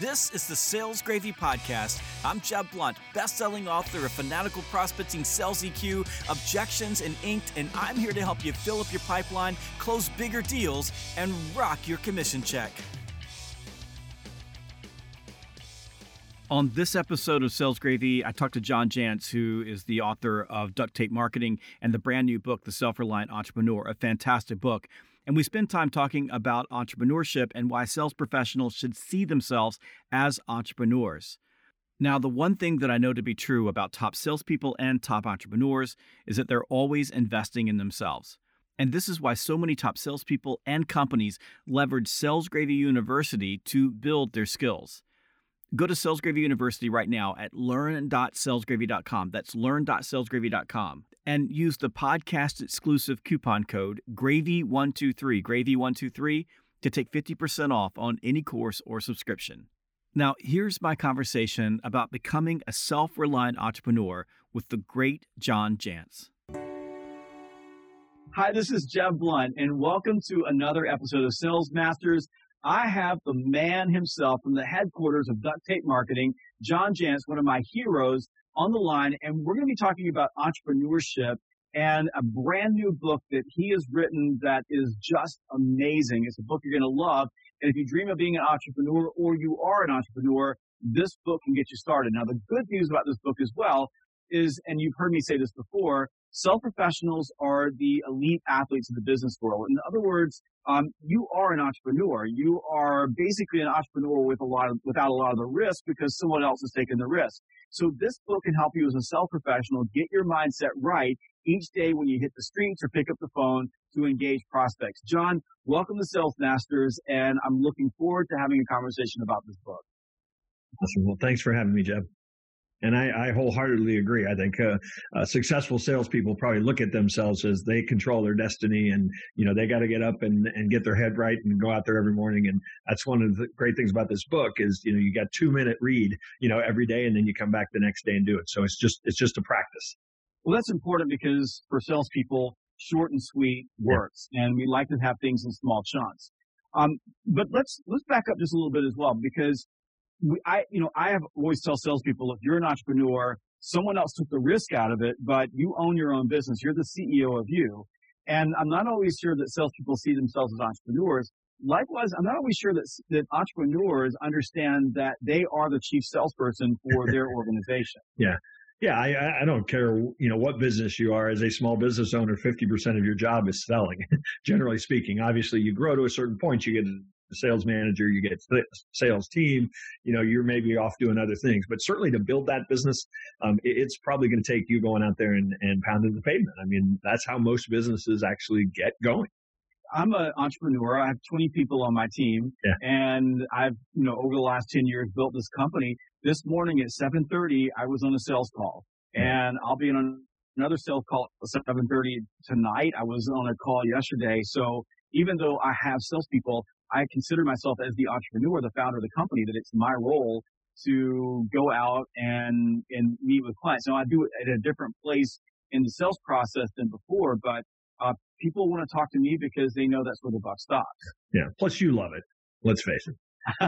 This is the Sales Gravy Podcast. I'm Jeb Blount, best-selling author of Fanatical Prospecting, Sales EQ, Objections, and Inked, and I'm here to help you fill up your pipeline, close bigger deals, and rock your commission check. On this episode of Sales Gravy, I talked to John Jantsch, who is the author of Duct Tape Marketing and the brand new book, The Self Reliant Entrepreneur, a fantastic book. And we spend time talking about entrepreneurship and why sales professionals should see themselves as entrepreneurs. Now, the one thing that I know to be true about top salespeople and top entrepreneurs is that they're always investing in themselves. And this is why so many top salespeople and companies leverage Sales Gravy University to build their skills. Go to Sales Gravy University right now at learn.salesgravy.com. That's learn.salesgravy.com and use the podcast exclusive coupon code GRAVY123, GRAVY123 to take 50% off on any course or subscription. Now, here's my conversation about becoming a self reliant entrepreneur with the great John Jantsch. Hi, this is Jeb Blount, and welcome to another episode of Sales Masters. I have the man himself from the headquarters of Duct Tape Marketing, John Jantsch, one of my heroes on the line, and we're going to be talking about entrepreneurship and a brand new book that he has written that is just amazing. It's a book you're going to love. And if you dream of being an entrepreneur or you are an entrepreneur, this book can get you started. Now, the good news about this book as well is, and you've heard me say this before, Self professionals are the elite athletes of the business world. In other words, um, you are an entrepreneur. You are basically an entrepreneur with a lot of, without a lot of the risk because someone else is taking the risk. So this book can help you as a self professional get your mindset right each day when you hit the streets or pick up the phone to engage prospects. John, welcome to Sales Masters, and I'm looking forward to having a conversation about this book. Awesome. Well, thanks for having me, Jeb. And I, I wholeheartedly agree. I think uh, uh, successful salespeople probably look at themselves as they control their destiny, and you know they got to get up and, and get their head right and go out there every morning. And that's one of the great things about this book is you know you got two minute read you know every day, and then you come back the next day and do it. So it's just it's just a practice. Well, that's important because for salespeople, short and sweet works, yeah. and we like to have things in small chunks. Um, but let's let's back up just a little bit as well because we, I, you know, I have always tell salespeople, if you're an entrepreneur, someone else took the risk out of it, but you own your own business. You're the CEO of you. And I'm not always sure that salespeople see themselves as entrepreneurs. Likewise, I'm not always sure that, that entrepreneurs understand that they are the chief salesperson for their organization. Yeah. Yeah, I, I don't care, you know, what business you are. As a small business owner, 50% of your job is selling, generally speaking. Obviously, you grow to a certain point, you get sales manager, you get sales team, you know, you're maybe off doing other things. But certainly to build that business, um, it's probably going to take you going out there and, and pounding the pavement. I mean, that's how most businesses actually get going. I'm an entrepreneur. I have 20 people on my team, yeah. and I've, you know, over the last 10 years built this company. This morning at 7:30, I was on a sales call, and I'll be on another sales call at 7:30 tonight. I was on a call yesterday, so even though I have salespeople, I consider myself as the entrepreneur, the founder of the company, that it's my role to go out and, and meet with clients. Now I do it at a different place in the sales process than before, but uh, people want to talk to me because they know that's where the buck stops. Yeah. Plus you love it. Let's face it.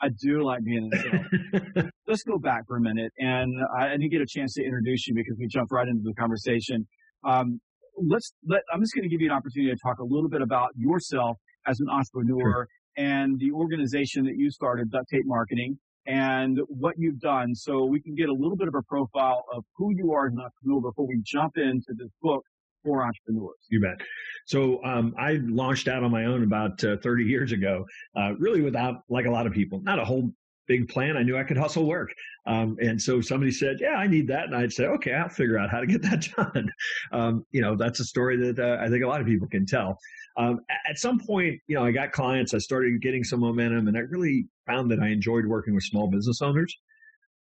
I do like being in sales. Let's go back for a minute, and I didn't get a chance to introduce you because we jumped right into the conversation. Um, let's let, I'm just going to give you an opportunity to talk a little bit about yourself as an entrepreneur sure. and the organization that you started, Duct Tape Marketing, and what you've done so we can get a little bit of a profile of who you are as an entrepreneur before we jump into this book for entrepreneurs. You bet. So um, I launched out on my own about uh, 30 years ago, uh, really without, like a lot of people, not a whole big plan. I knew I could hustle work. Um, and so somebody said, yeah, I need that. And I'd say, okay, I'll figure out how to get that done. Um, you know, that's a story that uh, I think a lot of people can tell. Um, at some point, you know, I got clients, I started getting some momentum and I really found that I enjoyed working with small business owners.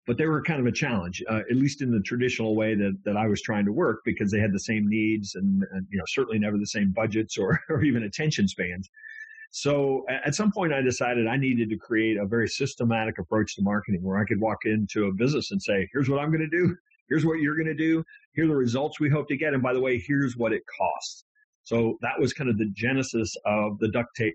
But they were kind of a challenge, uh, at least in the traditional way that, that I was trying to work because they had the same needs and, and you know, certainly never the same budgets or, or even attention spans. So at some point, I decided I needed to create a very systematic approach to marketing where I could walk into a business and say, here's what I'm going to do. Here's what you're going to do. Here are the results we hope to get. And by the way, here's what it costs. So that was kind of the genesis of the duct tape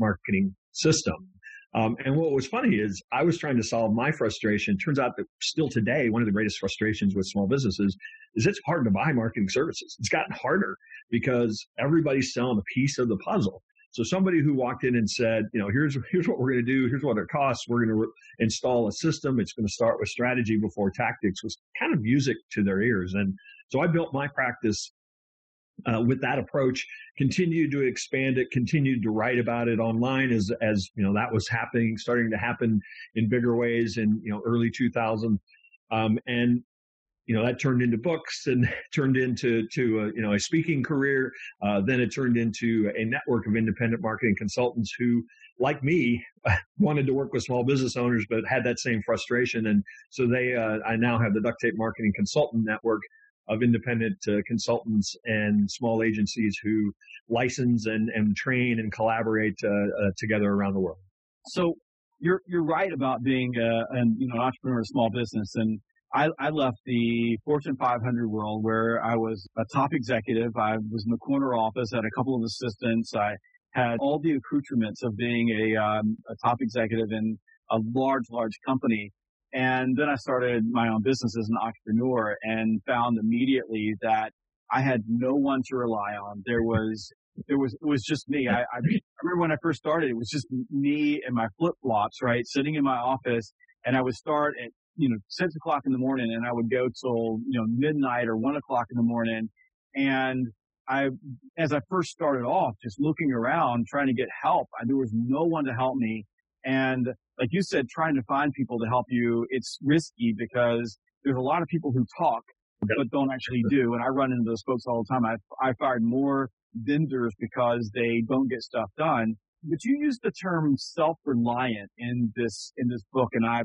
marketing system. Um, and what was funny is I was trying to solve my frustration. Turns out that still today, one of the greatest frustrations with small businesses is it's hard to buy marketing services. It's gotten harder because everybody's selling a piece of the puzzle. So somebody who walked in and said, you know, here's here's what we're going to do, here's what it costs. We're going to re- install a system. It's going to start with strategy before tactics. Was kind of music to their ears. And so I built my practice uh, with that approach, continued to expand it, continued to write about it online as, as, you know, that was happening, starting to happen in bigger ways in, you know, early 2000. Um, and, you know, that turned into books and turned into, to a, you know, a speaking career. Uh, then it turned into a network of independent marketing consultants who, like me, wanted to work with small business owners, but had that same frustration. And so they, uh, I now have the Duct Tape Marketing Consultant Network, of independent uh, consultants and small agencies who license and, and train and collaborate uh, uh, together around the world. So you're you're right about being a, an you know entrepreneur, small business, and I, I left the Fortune 500 world where I was a top executive. I was in the corner office, had a couple of assistants. I had all the accoutrements of being a, um, a top executive in a large, large company. And then I started my own business as an entrepreneur and found immediately that I had no one to rely on. There was, there was, it was just me. I, I remember when I first started, it was just me and my flip flops, right? Sitting in my office and I would start at, you know, six o'clock in the morning and I would go till, you know, midnight or one o'clock in the morning. And I, as I first started off, just looking around, trying to get help, I, there was no one to help me. And like you said, trying to find people to help you, it's risky because there's a lot of people who talk but don't actually do. And I run into those folks all the time. I I fired more vendors because they don't get stuff done. But you use the term self-reliant in this in this book, and I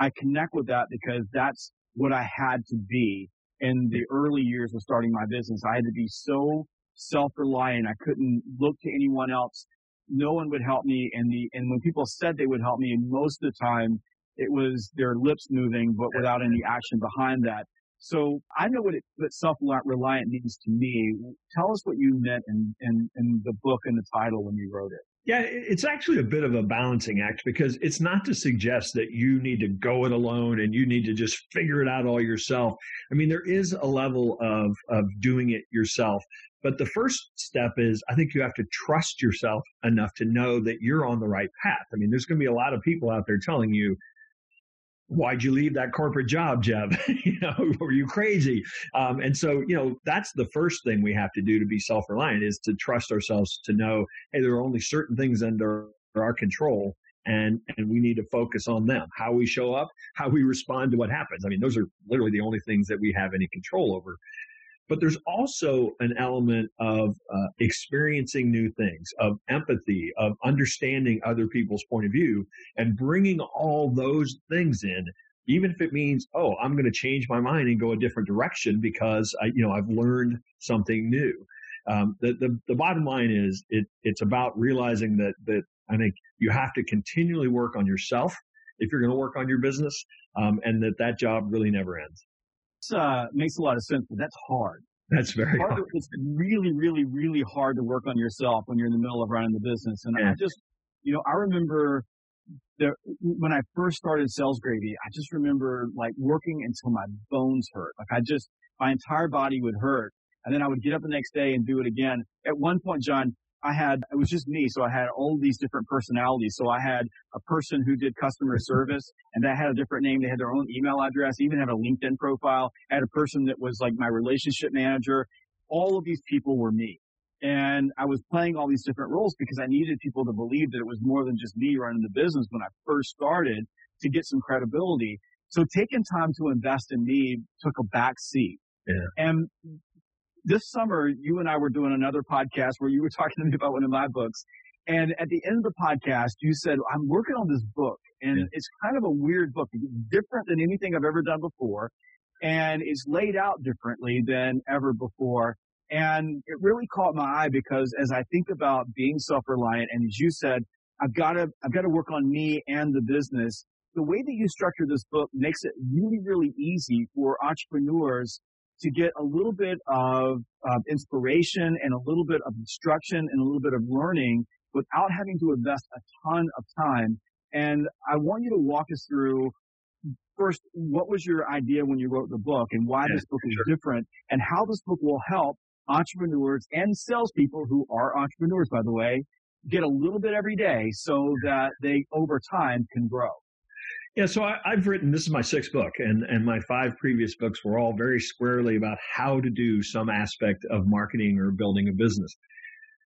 I connect with that because that's what I had to be in the early years of starting my business. I had to be so self-reliant. I couldn't look to anyone else no one would help me. And the, and when people said they would help me, most of the time it was their lips moving, but without any action behind that. So I know what, it, what self-reliant means to me. Tell us what you meant in, in, in the book and the title when you wrote it. Yeah, it's actually a bit of a balancing act because it's not to suggest that you need to go it alone and you need to just figure it out all yourself. I mean, there is a level of, of doing it yourself, but the first step is I think you have to trust yourself enough to know that you're on the right path. I mean, there's going to be a lot of people out there telling you, why'd you leave that corporate job, Jeb? you know, were you crazy? Um, and so, you know, that's the first thing we have to do to be self-reliant is to trust ourselves to know, hey, there are only certain things under our control and and we need to focus on them how we show up how we respond to what happens i mean those are literally the only things that we have any control over but there's also an element of uh, experiencing new things, of empathy, of understanding other people's point of view, and bringing all those things in. Even if it means, oh, I'm going to change my mind and go a different direction because I, you know, I've learned something new. Um, the, the the bottom line is it it's about realizing that that I think you have to continually work on yourself if you're going to work on your business, um, and that that job really never ends uh, makes a lot of sense, but that's hard. That's very hard. hard. it's really, really, really hard to work on yourself when you're in the middle of running the business. And yeah. I just, you know, I remember there, when I first started Sales Gravy, I just remember like working until my bones hurt. Like I just, my entire body would hurt. And then I would get up the next day and do it again. At one point, John, I had, it was just me. So I had all these different personalities. So I had a person who did customer service and that had a different name. They had their own email address, even had a LinkedIn profile. I had a person that was like my relationship manager. All of these people were me. And I was playing all these different roles because I needed people to believe that it was more than just me running the business when I first started to get some credibility. So taking time to invest in me took a back seat. Yeah. And this summer, you and I were doing another podcast where you were talking to me about one of my books. And at the end of the podcast, you said, I'm working on this book and yeah. it's kind of a weird book. It's different than anything I've ever done before. And it's laid out differently than ever before. And it really caught my eye because as I think about being self-reliant, and as you said, I've got to, I've got to work on me and the business. The way that you structure this book makes it really, really easy for entrepreneurs to get a little bit of inspiration and a little bit of instruction and a little bit of learning without having to invest a ton of time And I want you to walk us through first, what was your idea when you wrote the book and why yeah, this book is sure. different and how this book will help entrepreneurs and salespeople who are entrepreneurs, by the way, get a little bit every day so that they over time can grow. Yeah, so I, have written this is my sixth book, and and my five previous books were all very squarely about how to do some aspect of marketing or building a business.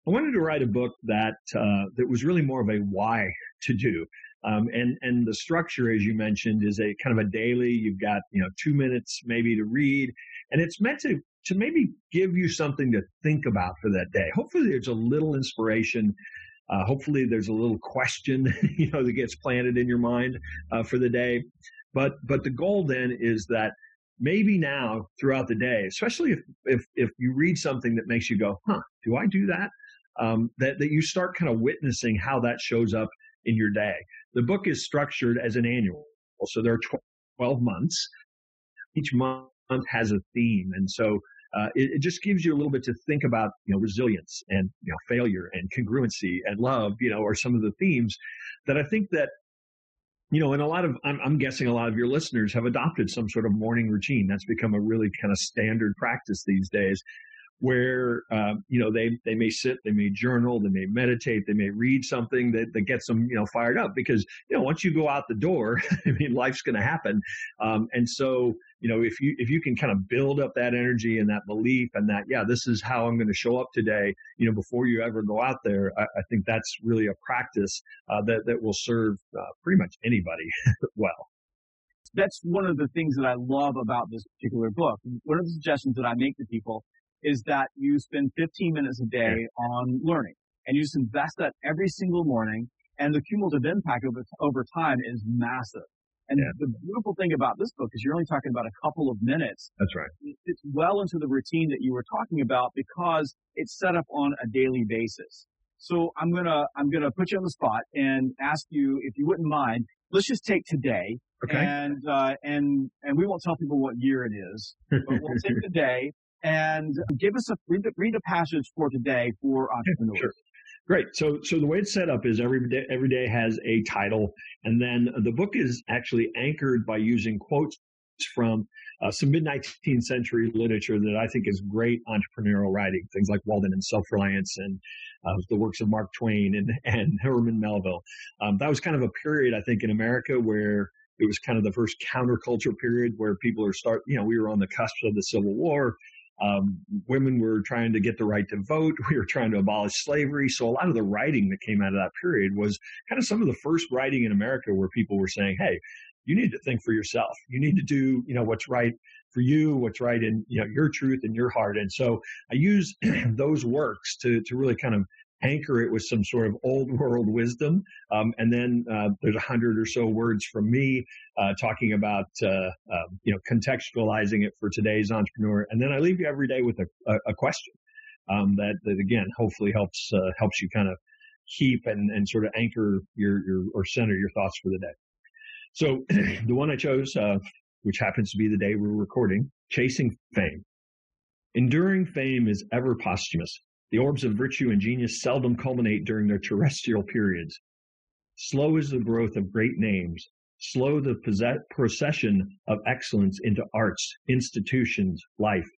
I wanted to write a book that uh, that was really more of a why to do. Um, and and the structure, as you mentioned, is a kind of a daily. You've got you know two minutes maybe to read, and it's meant to to maybe give you something to think about for that day. Hopefully, there's a little inspiration. Uh, hopefully, there's a little question you know that gets planted in your mind uh, for the day. But but the goal then is that maybe now throughout the day, especially if if if you read something that makes you go, huh, do I do that? Um, that that you start kind of witnessing how that shows up in your day. The book is structured as an annual. So there are 12 months. Each month has a theme. And so uh, it, it, just gives you a little bit to think about, you know, resilience and, you know, failure and congruency and love, you know, are some of the themes that I think that, you know, and a lot of, I'm, I'm guessing a lot of your listeners have adopted some sort of morning routine. That's become a really kind of standard practice these days where uh, you know they they may sit, they may journal, they may meditate, they may read something that, that gets them you know fired up because you know once you go out the door, I mean life's going to happen, um, and so you know if you if you can kind of build up that energy and that belief and that yeah this is how I'm going to show up today, you know before you ever go out there, I, I think that's really a practice uh, that that will serve uh, pretty much anybody well that's one of the things that I love about this particular book. One of the suggestions that I make to people is that you spend 15 minutes a day on learning and you just invest that every single morning and the cumulative impact over, over time is massive. And yeah. the beautiful thing about this book is you're only talking about a couple of minutes. That's right. It's well into the routine that you were talking about because it's set up on a daily basis. So I'm gonna I'm gonna put you on the spot and ask you if you wouldn't mind. Let's just take today, okay. and uh, and and we won't tell people what year it is, but we'll take today and give us a read, read a passage for today for entrepreneurs. Sure. Great. So, so the way it's set up is every day, every day has a title, and then the book is actually anchored by using quotes from uh, some mid 19th century literature that I think is great entrepreneurial writing. Things like Walden and Self Reliance, and uh, the works of Mark Twain and and Herman Melville. Um, that was kind of a period I think in America where it was kind of the first counterculture period where people are start. You know, we were on the cusp of the Civil War. Um, women were trying to get the right to vote. We were trying to abolish slavery. So a lot of the writing that came out of that period was kind of some of the first writing in America where people were saying, "Hey, you need to think for yourself. You need to do, you know, what's right for you, what's right in, you know, your truth and your heart." And so I use those works to to really kind of anchor it with some sort of old world wisdom. Um, and then uh, there's a hundred or so words from me uh, talking about, uh, um, you know, contextualizing it for today's entrepreneur. And then I leave you every day with a, a, a question um, that, that, again, hopefully helps uh, helps you kind of keep and, and sort of anchor your, your or center your thoughts for the day. So the one I chose, uh, which happens to be the day we're recording, Chasing Fame. Enduring fame is ever posthumous. The orbs of virtue and genius seldom culminate during their terrestrial periods. Slow is the growth of great names, slow the procession of excellence into arts, institutions, life.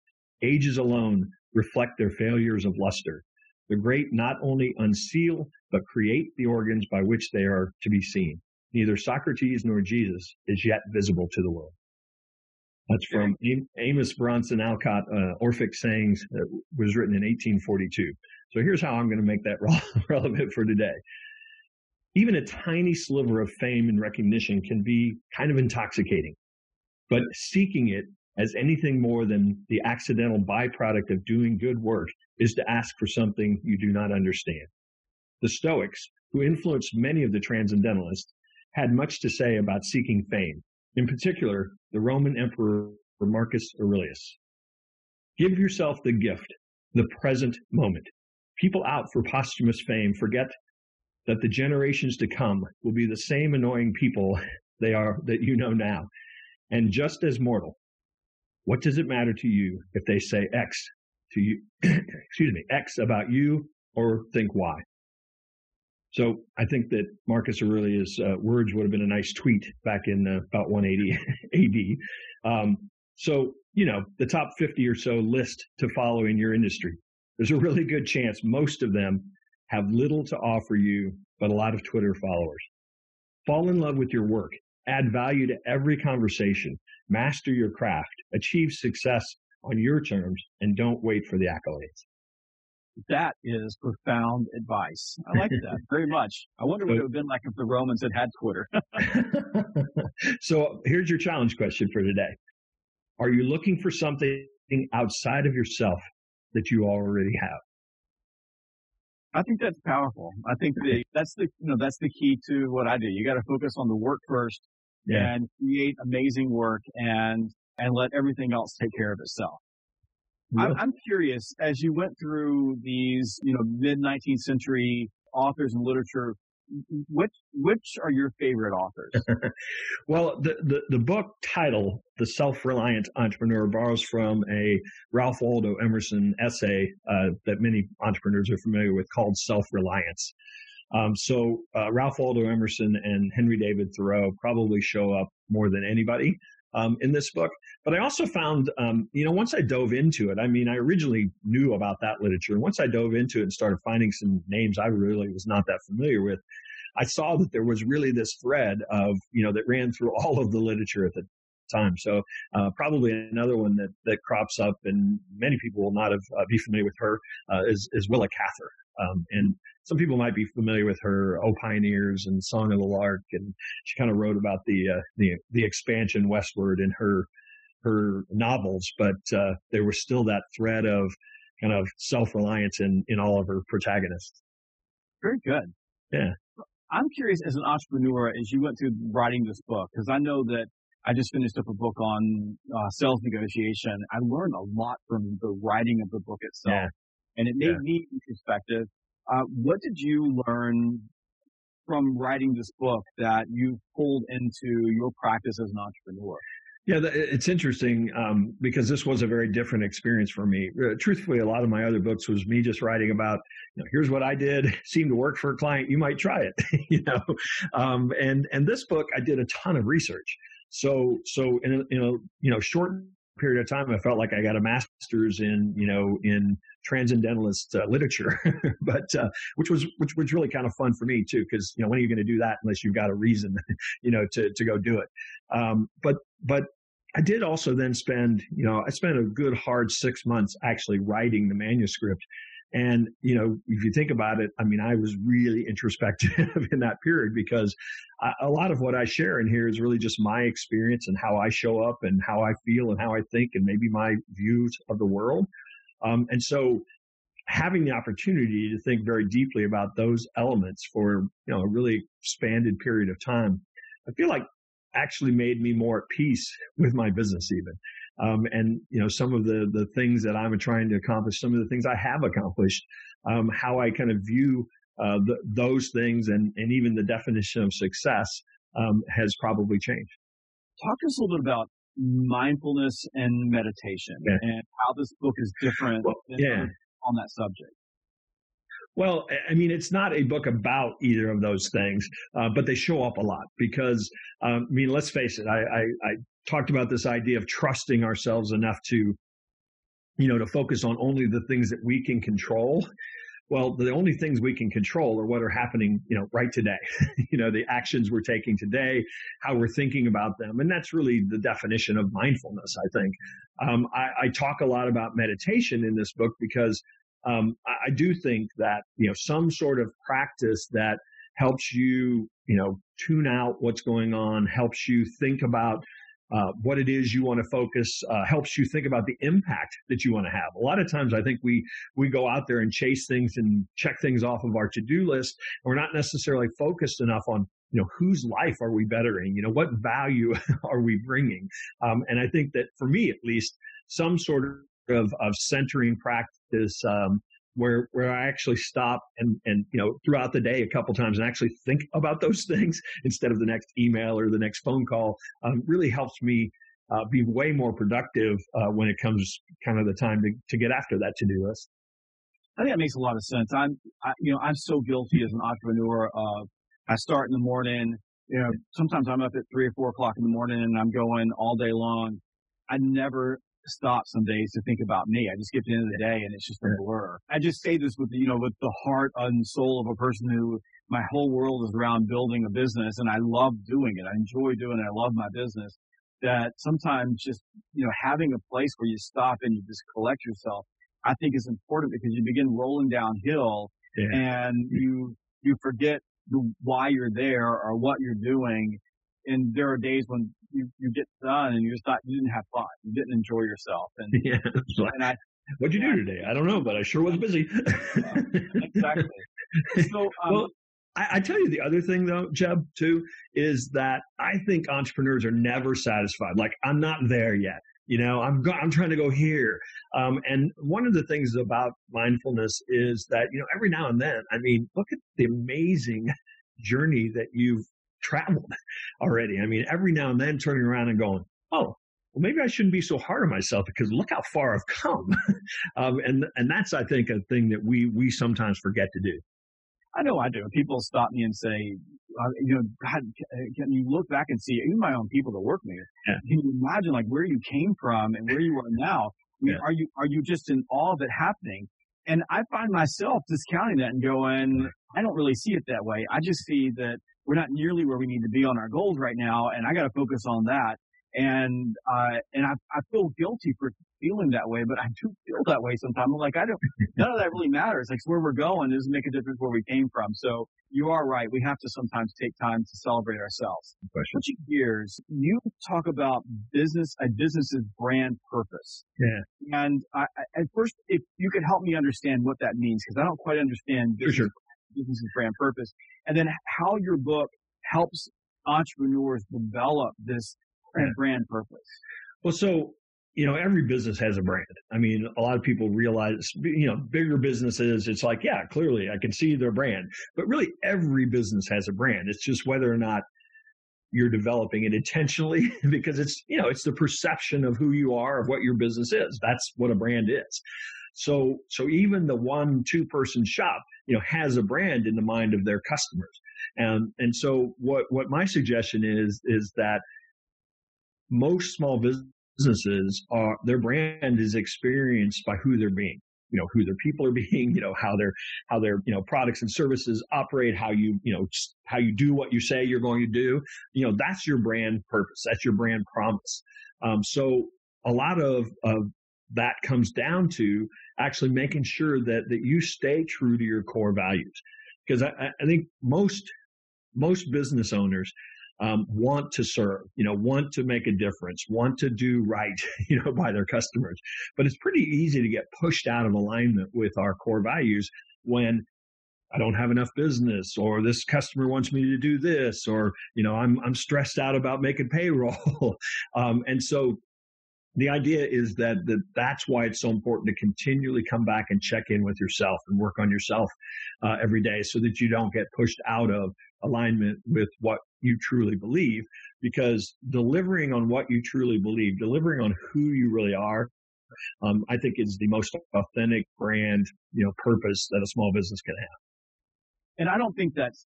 Ages alone reflect their failures of luster. The great not only unseal, but create the organs by which they are to be seen. Neither Socrates nor Jesus is yet visible to the world. That's from Amos Bronson Alcott, uh, Orphic Sayings that was written in 1842. So here's how I'm going to make that relevant for today. Even a tiny sliver of fame and recognition can be kind of intoxicating, but seeking it as anything more than the accidental byproduct of doing good work is to ask for something you do not understand. The Stoics, who influenced many of the transcendentalists, had much to say about seeking fame in particular, the Roman Emperor Marcus Aurelius. Give yourself the gift, the present moment. People out for posthumous fame forget that the generations to come will be the same annoying people they are that you know now, and just as mortal. What does it matter to you if they say X to you, excuse me, X about you or think Y? So I think that Marcus Aurelius' uh, words would have been a nice tweet back in uh, about 180 AD. Um, so, you know, the top 50 or so list to follow in your industry. There's a really good chance most of them have little to offer you, but a lot of Twitter followers. Fall in love with your work. Add value to every conversation. Master your craft. Achieve success on your terms and don't wait for the accolades. That is profound advice. I like that very much. I wonder what it would have been like if the Romans had had Twitter. so here's your challenge question for today. Are you looking for something outside of yourself that you already have? I think that's powerful. I think the, that's the you know that's the key to what I do. You got to focus on the work first yeah. and create amazing work and and let everything else take care of itself. I'm, I'm curious, as you went through these, you know, mid 19th century authors and literature, which which are your favorite authors? well, the, the, the book title, "The Self-Reliant Entrepreneur," borrows from a Ralph Waldo Emerson essay uh, that many entrepreneurs are familiar with, called "Self-Reliance." Um, so uh, Ralph Waldo Emerson and Henry David Thoreau probably show up more than anybody um, in this book. But I also found, um, you know, once I dove into it, I mean, I originally knew about that literature. And once I dove into it and started finding some names I really was not that familiar with, I saw that there was really this thread of, you know, that ran through all of the literature at the time. So uh, probably another one that, that crops up, and many people will not have uh, be familiar with her, uh, is, is Willa Cather. Um, and some people might be familiar with her "O Pioneers" and "Song of the Lark," and she kind of wrote about the uh, the the expansion westward in her her novels. But uh, there was still that thread of kind of self reliance in in all of her protagonists. Very good. Yeah. I'm curious, as an entrepreneur, as you went through writing this book, because I know that I just finished up a book on uh, sales negotiation. I learned a lot from the writing of the book itself. Yeah and it made yeah. me introspective. Uh, what did you learn from writing this book that you pulled into your practice as an entrepreneur? Yeah, it's interesting um, because this was a very different experience for me. Uh, truthfully, a lot of my other books was me just writing about, you know, here's what I did, seemed to work for a client. You might try it, you know. Um, and and this book, I did a ton of research. So so in a, in a you know short period of time, I felt like I got a master's in you know in transcendentalist uh, literature, but uh, which was which was really kind of fun for me too, because you know when are you going to do that unless you've got a reason, you know, to to go do it. Um, but but I did also then spend you know I spent a good hard six months actually writing the manuscript. And, you know, if you think about it, I mean, I was really introspective in that period because I, a lot of what I share in here is really just my experience and how I show up and how I feel and how I think and maybe my views of the world. Um, and so having the opportunity to think very deeply about those elements for, you know, a really expanded period of time, I feel like actually made me more at peace with my business even. Um, and, you know, some of the, the things that I'm trying to accomplish, some of the things I have accomplished, um, how I kind of view uh, the, those things and, and even the definition of success um, has probably changed. Talk to us a little bit about mindfulness and meditation yeah. and how this book is different well, yeah. on that subject. Well, I mean, it's not a book about either of those things, uh, but they show up a lot because, um, I mean, let's face it, I, I, I talked about this idea of trusting ourselves enough to, you know, to focus on only the things that we can control well, the only things we can control are what are happening, you know, right today. you know, the actions we're taking today, how we're thinking about them, and that's really the definition of mindfulness. I think um, I, I, talk a lot about meditation in this book because um, I, I do think that you know some sort of practice that helps you, you know, tune out what's going on, helps you think about uh, what it is you want to focus uh, helps you think about the impact that you want to have. A lot of times, I think we we go out there and chase things and check things off of our to do list, and we're not necessarily focused enough on you know whose life are we bettering? You know what value are we bringing? Um, and I think that for me, at least, some sort of of centering practice um, where where I actually stop and and you know throughout the day a couple times and actually think about those things instead of the next email or the next phone call um, really helps me uh, be way more productive uh, when it comes kind of the time to, to get after that to do list. I think that makes a lot of sense. I'm, I, you know, I'm so guilty as an entrepreneur of I start in the morning. You know, sometimes I'm up at three or four o'clock in the morning and I'm going all day long. I never stop some days to think about me. I just get to the end of the day and it's just a blur. I just say this with, you know, with the heart and soul of a person who my whole world is around building a business and I love doing it. I enjoy doing it. I love my business that sometimes just, you know, having a place where you stop and you just collect yourself, I think is important because you begin rolling downhill yeah. and you, you forget the, why you're there or what you're doing. And there are days when you, you get done and you're just not, you didn't have fun. You didn't enjoy yourself. And, yeah, and I, What'd you do today? I don't know, but I sure was busy. exactly. So, um, well, I, I, tell you the other thing though, Jeb, too, is that I think entrepreneurs are never satisfied. Like I'm not there yet. You know, I'm go- I'm trying to go here. Um, and one of the things about mindfulness is that you know every now and then, I mean, look at the amazing journey that you've traveled already. I mean, every now and then turning around and going, oh, well, maybe I shouldn't be so hard on myself because look how far I've come. um, and and that's I think a thing that we we sometimes forget to do. I know I do. People stop me and say, uh, you know, God, can you look back and see even my own people that work me? Yeah. Can you imagine like where you came from and where you are now? I mean, yeah. Are you are you just in awe of it happening? And I find myself discounting that and going, I don't really see it that way. I just see that we're not nearly where we need to be on our goals right now, and I got to focus on that and uh, and I, I feel guilty for feeling that way, but I do feel that way sometimes. I'm like, I don't, none of that really matters. Like where we're going doesn't make a difference where we came from. So you are right. We have to sometimes take time to celebrate ourselves. Switching gears, you talk about business, a business's brand purpose. Yeah. And I, at first, if you could help me understand what that means, because I don't quite understand business, sure. Business's brand purpose, and then how your book helps entrepreneurs develop this and brand purpose? Well, so you know, every business has a brand. I mean, a lot of people realize, you know, bigger businesses, it's like, yeah, clearly I can see their brand, but really every business has a brand. It's just whether or not you're developing it intentionally because it's, you know, it's the perception of who you are, of what your business is. That's what a brand is. So, so even the one, two person shop, you know, has a brand in the mind of their customers. And, and so what, what my suggestion is, is that most small businesses are their brand is experienced by who they're being you know who their people are being you know how their how their you know products and services operate how you you know how you do what you say you're going to do. You know that's your brand purpose. That's your brand promise. Um, so a lot of of that comes down to actually making sure that that you stay true to your core values because I, I think most most business owners um, want to serve, you know, want to make a difference, want to do right, you know, by their customers. But it's pretty easy to get pushed out of alignment with our core values when I don't have enough business or this customer wants me to do this or, you know, I'm, I'm stressed out about making payroll. um, and so the idea is that, that that's why it's so important to continually come back and check in with yourself and work on yourself uh, every day so that you don't get pushed out of alignment with what you truly believe because delivering on what you truly believe, delivering on who you really are, um, I think is the most authentic brand, you know, purpose that a small business can have. And I don't think that's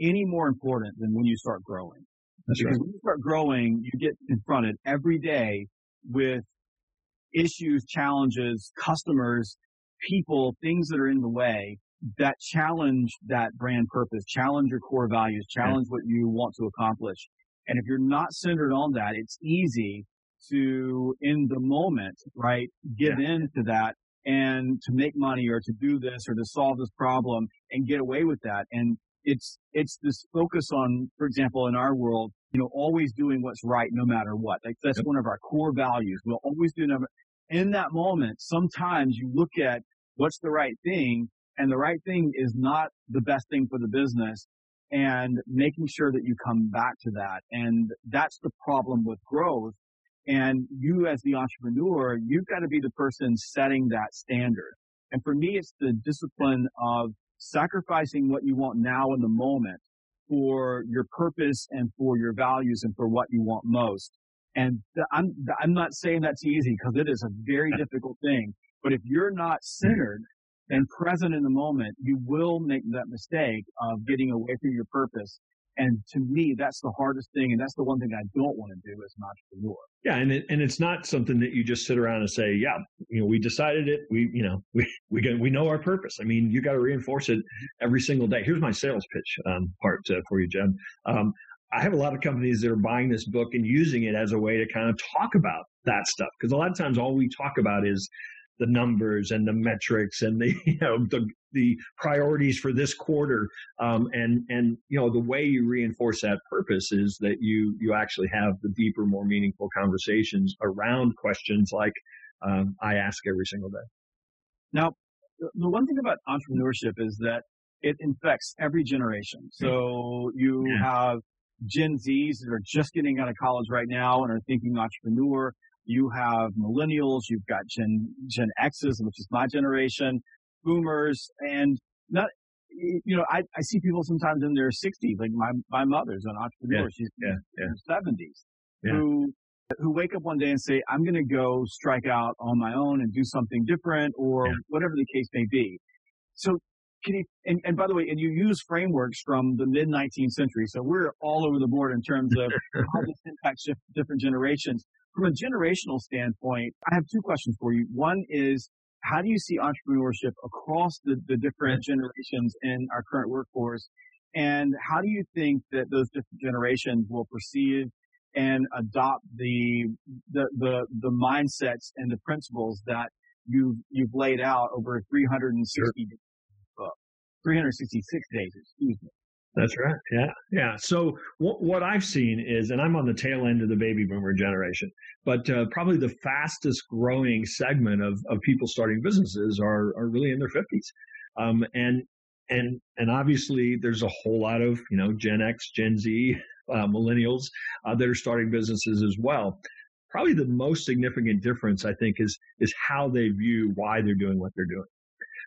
any more important than when you start growing. That's because right. when you start growing, you get confronted every day with issues, challenges, customers, people, things that are in the way that challenge that brand purpose, challenge your core values, challenge what you want to accomplish. And if you're not centered on that, it's easy to, in the moment, right, give yeah. in to that and to make money or to do this or to solve this problem and get away with that. And it's, it's this focus on, for example, in our world, you know, always doing what's right no matter what. Like that's yep. one of our core values. We'll always do number. In that moment, sometimes you look at what's the right thing and the right thing is not the best thing for the business and making sure that you come back to that. And that's the problem with growth. And you as the entrepreneur, you've got to be the person setting that standard. And for me, it's the discipline of sacrificing what you want now in the moment for your purpose and for your values and for what you want most. And I'm, I'm not saying that's easy because it is a very difficult thing. But if you're not centered and present in the moment, you will make that mistake of getting away from your purpose. And to me, that's the hardest thing. And that's the one thing I don't want to do as an entrepreneur. Yeah. And it, and it's not something that you just sit around and say, yeah, you know, we decided it. We, you know, we, we, we know our purpose. I mean, you got to reinforce it every single day. Here's my sales pitch um, part uh, for you, Jim. Um, I have a lot of companies that are buying this book and using it as a way to kind of talk about that stuff. Because a lot of times all we talk about is the numbers and the metrics and the you know the the priorities for this quarter um, and and you know the way you reinforce that purpose is that you you actually have the deeper more meaningful conversations around questions like um, I ask every single day. Now, the one thing about entrepreneurship is that it infects every generation. So you yeah. have Gen Zs that are just getting out of college right now and are thinking entrepreneur. You have millennials, you've got Gen, Gen X's, which is my generation, boomers, and not, you know, I, I see people sometimes in their 60s, like my, my mother's an entrepreneur. Yeah, She's yeah, in yeah. her 70s, yeah. who, who wake up one day and say, I'm going to go strike out on my own and do something different or yeah. whatever the case may be. So can you, and, and by the way, and you use frameworks from the mid 19th century. So we're all over the board in terms of how this impacts different generations. From a generational standpoint, I have two questions for you. One is, how do you see entrepreneurship across the, the different generations in our current workforce? And how do you think that those different generations will perceive and adopt the, the, the, the mindsets and the principles that you've, you've laid out over 360 sure. 366 days, excuse me. That's right. Yeah. Yeah. So what, what I've seen is, and I'm on the tail end of the baby boomer generation, but uh, probably the fastest growing segment of, of people starting businesses are, are really in their 50s. Um, and, and, and obviously there's a whole lot of, you know, Gen X, Gen Z, uh, millennials uh, that are starting businesses as well. Probably the most significant difference, I think, is, is how they view why they're doing what they're doing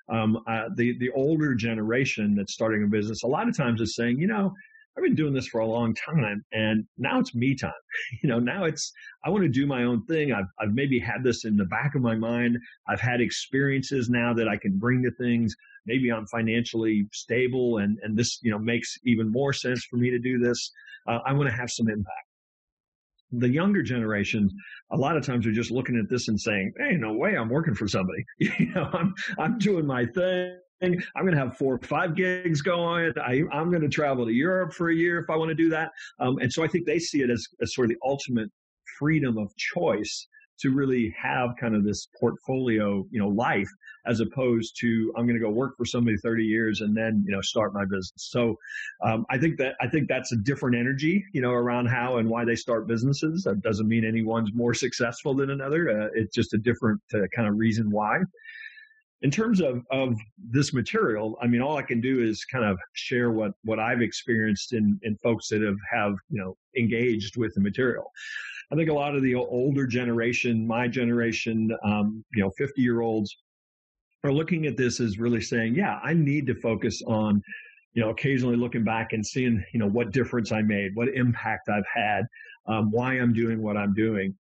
um, uh, the the older generation that's starting a business a lot of times is saying, you know, I've been doing this for a long time, and now it's me time. You know, now it's I want to do my own thing. I've I've maybe had this in the back of my mind. I've had experiences now that I can bring to things. Maybe I'm financially stable, and and this you know makes even more sense for me to do this. Uh, I want to have some impact the younger generation, a lot of times are just looking at this and saying hey no way i'm working for somebody. You know i'm i'm doing my thing. I'm going to have four or five gigs going. I, i'm going to travel to europe for a year if i want to do that. Um, and so i think they see it as, as sort of the ultimate freedom of choice to really have kind of this portfolio, you know, life as opposed to I'm going to go work for somebody 30 years and then, you know, start my business. So, um, I think that, I think that's a different energy, you know, around how and why they start businesses. That doesn't mean anyone's more successful than another. Uh, it's just a different uh, kind of reason why. In terms of, of this material, I mean, all I can do is kind of share what, what I've experienced in, in folks that have, have, you know, engaged with the material. I think a lot of the older generation, my generation, um, you know, 50 year olds are looking at this as really saying, yeah, I need to focus on, you know, occasionally looking back and seeing, you know, what difference I made, what impact I've had, um, why I'm doing what I'm doing.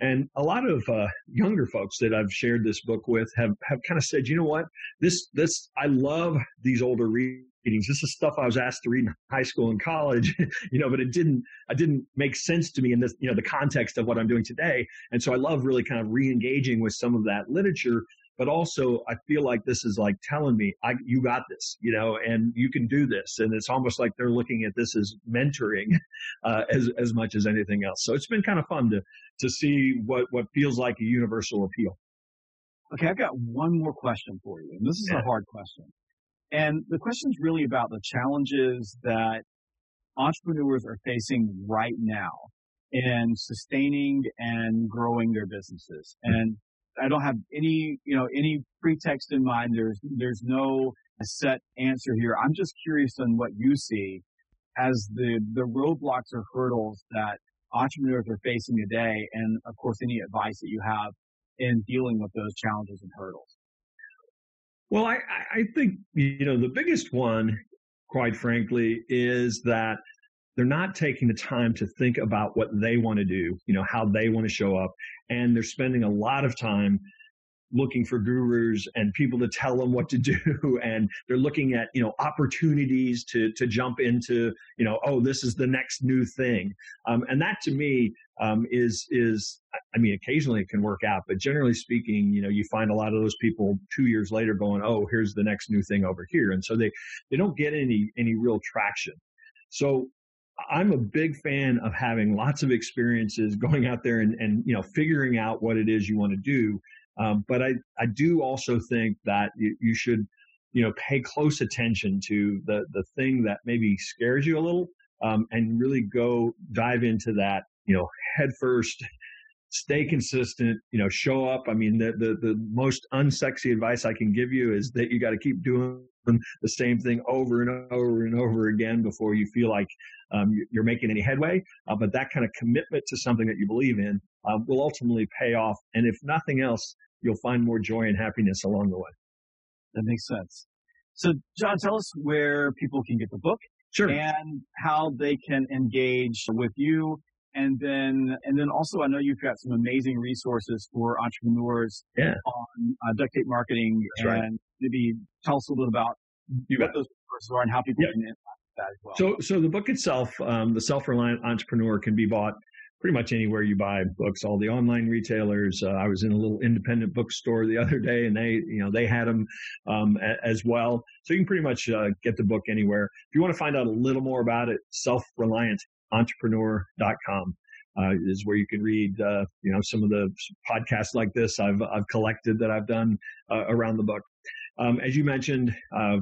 And a lot of uh, younger folks that I've shared this book with have, have kind of said, you know what, this this I love these older readings. This is stuff I was asked to read in high school and college, you know, but it didn't I didn't make sense to me in this you know the context of what I'm doing today. And so I love really kind of re-engaging with some of that literature but also I feel like this is like telling me, I, you got this, you know, and you can do this. And it's almost like they're looking at this as mentoring, uh, as, as much as anything else. So it's been kind of fun to, to see what, what feels like a universal appeal. Okay. I've got one more question for you. And this is yeah. a hard question. And the question is really about the challenges that entrepreneurs are facing right now in sustaining and growing their businesses. And I don't have any, you know, any pretext in mind. There's, there's no set answer here. I'm just curious on what you see as the, the roadblocks or hurdles that entrepreneurs are facing today. And of course, any advice that you have in dealing with those challenges and hurdles. Well, I, I think, you know, the biggest one, quite frankly, is that they're not taking the time to think about what they want to do, you know, how they want to show up. And they're spending a lot of time looking for gurus and people to tell them what to do. And they're looking at you know opportunities to to jump into you know oh this is the next new thing. Um, and that to me um, is is I mean occasionally it can work out but generally speaking you know you find a lot of those people two years later going oh here's the next new thing over here. And so they they don't get any any real traction. So I'm a big fan of having lots of experiences going out there and, and you know figuring out what it is you want to do um, but I, I do also think that you, you should, you know, pay close attention to the, the thing that maybe scares you a little um, and really go dive into that, you know, head first, stay consistent, you know, show up. I mean, the, the, the most unsexy advice I can give you is that you got to keep doing the same thing over and over and over again before you feel like um, you're making any headway. Uh, but that kind of commitment to something that you believe in uh, will ultimately pay off. And if nothing else, you'll find more joy and happiness along the way. That makes sense. So, John, tell us where people can get the book. Sure. And how they can engage with you. And then, and then also, I know you've got some amazing resources for entrepreneurs yeah. on uh, duct tape marketing. That's and right. maybe tell us a little bit about you what those resources are and how people can with that as well. So, so the book itself, um, the Self-Reliant Entrepreneur, can be bought pretty much anywhere you buy books, all the online retailers. Uh, I was in a little independent bookstore the other day and they, you know, they had them, um, a, as well. So you can pretty much, uh, get the book anywhere. If you want to find out a little more about it, self-reliantentrepreneur.com. Uh, is where you can read, uh, you know, some of the podcasts like this I've, I've collected that I've done, uh, around the book. Um, as you mentioned, uh,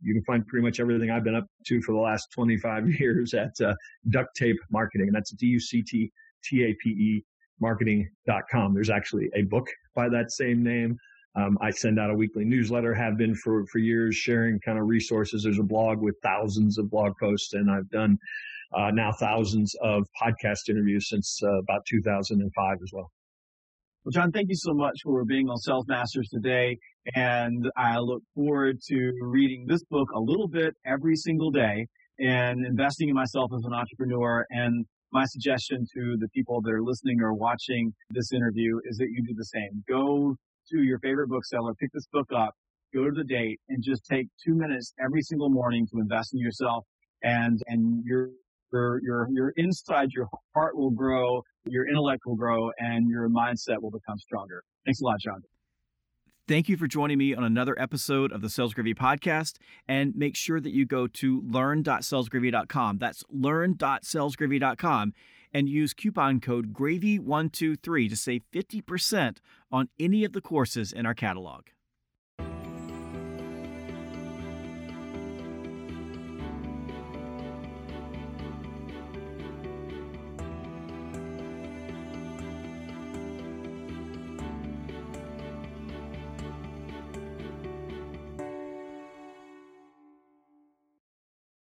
you can find pretty much everything I've been up to for the last 25 years at uh, Duct Tape Marketing. And that's D-U-C-T-T-A-P-E marketing.com. There's actually a book by that same name. Um, I send out a weekly newsletter, have been for, for years, sharing kind of resources. There's a blog with thousands of blog posts, and I've done uh, now thousands of podcast interviews since uh, about 2005 as well. Well, John, thank you so much for being on Self Masters today. And I look forward to reading this book a little bit every single day and investing in myself as an entrepreneur. And my suggestion to the people that are listening or watching this interview is that you do the same. Go to your favorite bookseller, pick this book up, go to the date and just take two minutes every single morning to invest in yourself and, and your your your your inside your heart will grow, your intellect will grow, and your mindset will become stronger. Thanks a lot, John. Thank you for joining me on another episode of the Sales Gravy podcast. And make sure that you go to learn.salesgravy.com. That's learn.salesgravy.com and use coupon code GRAVY123 to save 50% on any of the courses in our catalog.